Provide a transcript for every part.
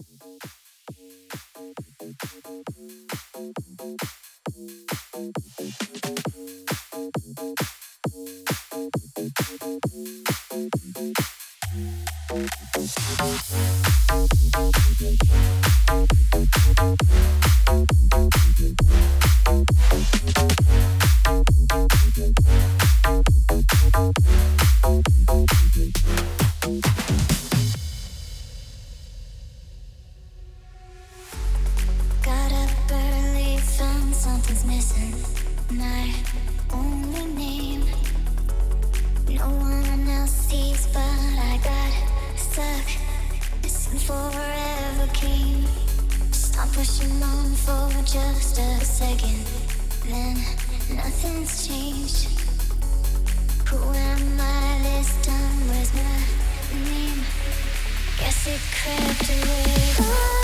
Thank you. trapped in away.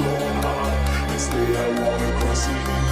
So I wanna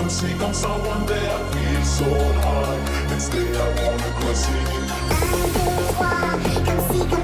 and sing on someone day I feel so high. Instead, I wanna go singing. Everyone, come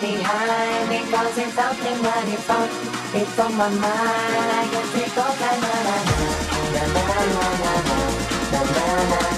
behind because it's something that is on, it's on my mind. I guess it goes na na na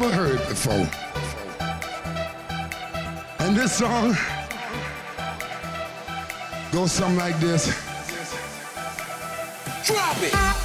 never heard before. And this song goes something like this. Drop it!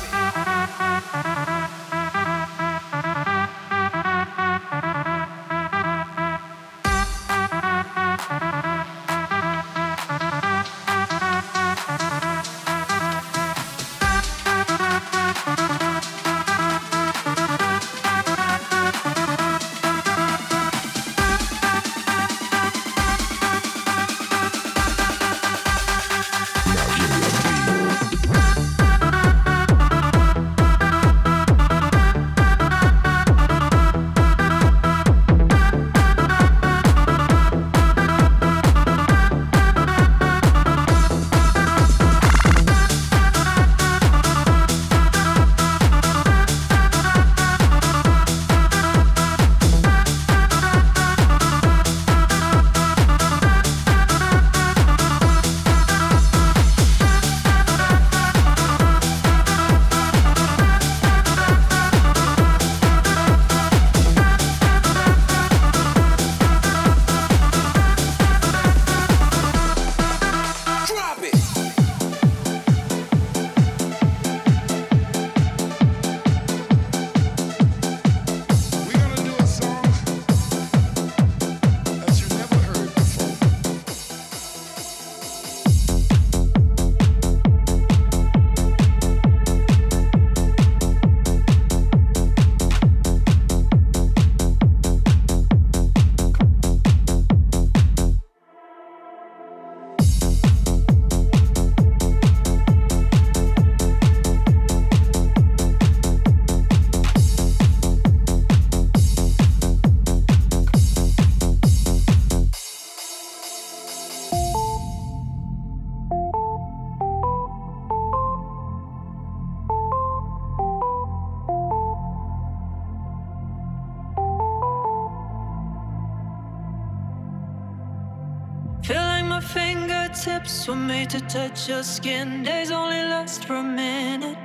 your skin, days only last for a minute.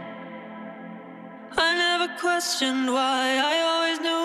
I never questioned why, I always knew.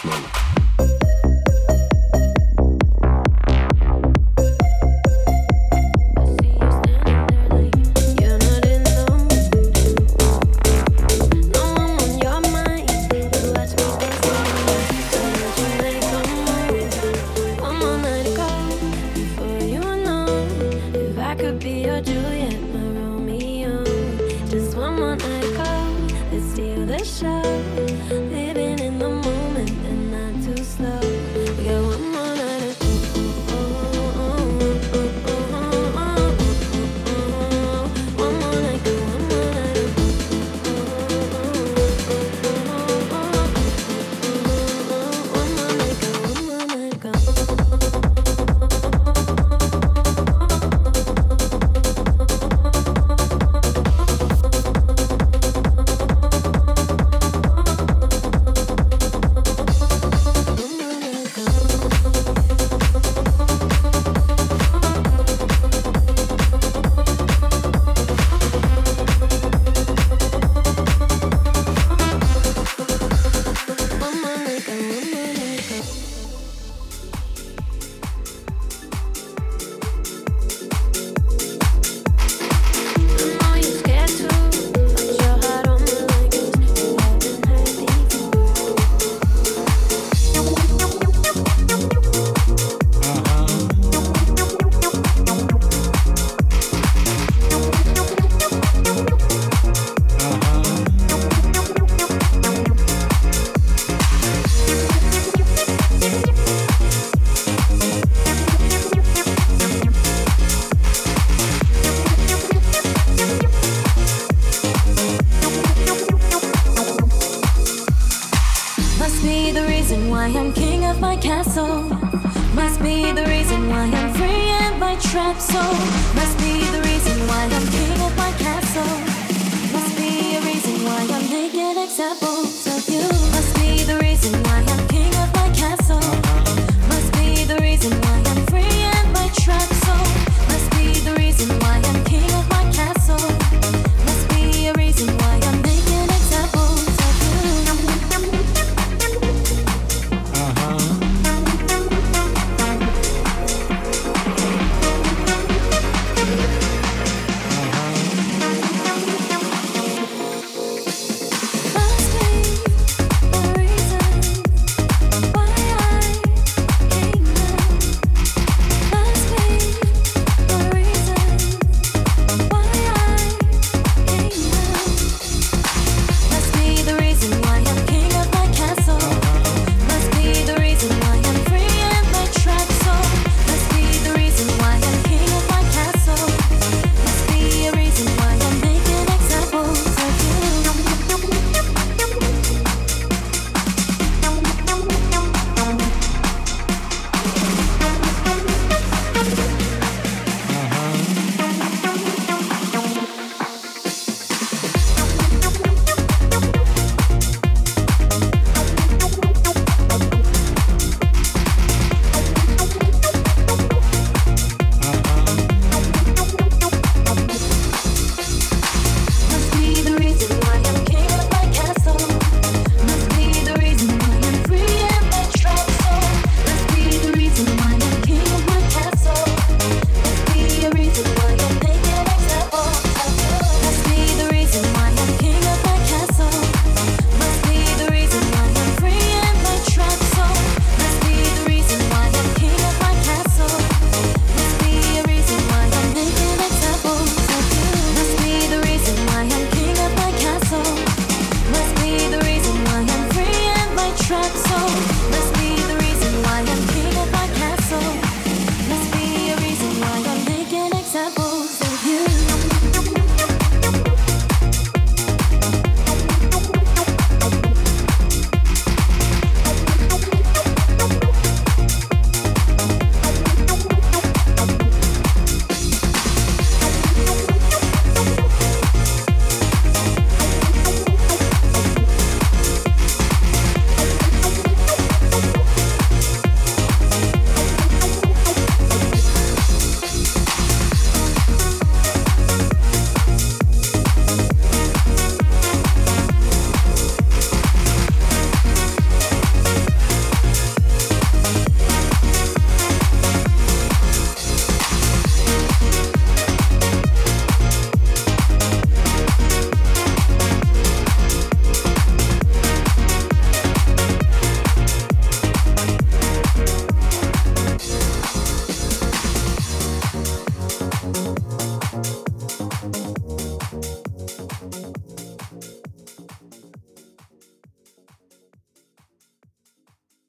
Down,